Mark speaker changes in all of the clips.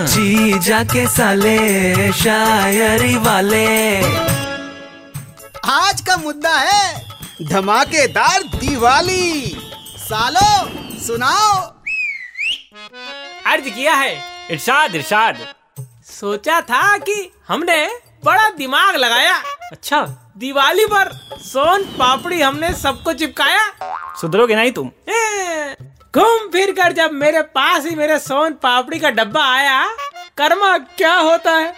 Speaker 1: जी जाके साले शायरी वाले।
Speaker 2: आज का मुद्दा है धमाकेदार दिवाली। सालो सुनाओ।
Speaker 3: अर्ज़ किया है
Speaker 4: इरशाद इरशाद।
Speaker 3: सोचा था कि हमने बड़ा दिमाग लगाया।
Speaker 4: अच्छा।
Speaker 3: दिवाली पर सोन पापड़ी हमने सबको चिपकाया।
Speaker 4: सुधरोगे नहीं तुम।
Speaker 3: ए, घूम फिर कर जब मेरे पास ही मेरे सोन पापड़ी का डब्बा आया कर्मा क्या होता है?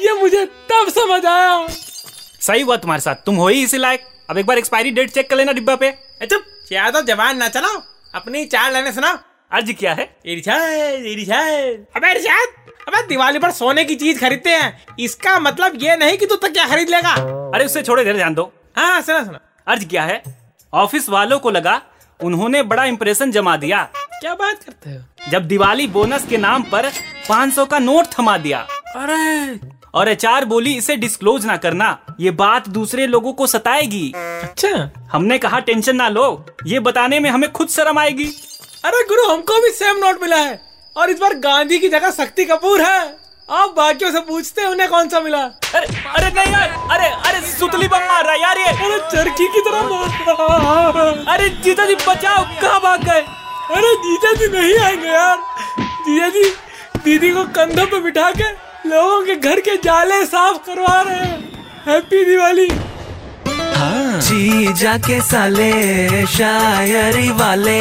Speaker 3: ये मुझे तब समझ आया।
Speaker 4: सही हुआ तुम्हारे साथ तुम हो ही इसी लायक। अब एक बार एक्सपायरी डेट चेक कर लेना डिब्बा पे।
Speaker 3: चुप ज़्यादा जबान ना चलाओ। अपनी चार लाने सुनाओ।
Speaker 4: अर्ज़ क्या है।
Speaker 3: इरशाद इरशाद। अबे इरशाद अबे दिवाली पर सोने की चीज़ खरीदते हैं। इसका मतलब ये नहीं कि तू तो क्या खरीद लेगा।
Speaker 4: अरे उससे छोड़े देर ध्यान दो।
Speaker 3: हाँ सुना सुना।
Speaker 4: अर्ज़ क्या है। ऑफ़िस वालों को लगा उन्होंने बड़ा इम्प्रेशन जमा दिया।
Speaker 3: क्या बात करते हो?
Speaker 4: जब दिवाली बोनस के नाम पर 500 का नोट थमा दिया।
Speaker 3: अरे!
Speaker 4: और एचआर बोली इसे डिस्क्लोज ना करना ये बात दूसरे लोगों को सताएगी।
Speaker 3: अच्छा।
Speaker 4: हमने कहा टेंशन ना लो ये बताने में हमें खुद शर्म आएगी।
Speaker 3: अरे गुरु हमको भी सेम नोट मिला है। और इस बार गांधी की जगह शक्ति कपूर है। आप बाकियों से पूछते हैं उन्हें कौन सा मिला?
Speaker 4: अरे अरे नहीं यार अरे अरे सुतली बम रहा है यार ये।
Speaker 3: अरे चरखी की तरह मार रहा
Speaker 4: अरे जीजा जी बचाओ कहाँ भाग गए?
Speaker 3: अरे जीजा जी नहीं आएँगे यार। जीजा जी दीदी को कंधों पे बिठा के लोगों के घर के जाले साफ़ करवा रहे हैं। हैप्पी दिवाली।
Speaker 1: जी जाके साले शायरी वाले।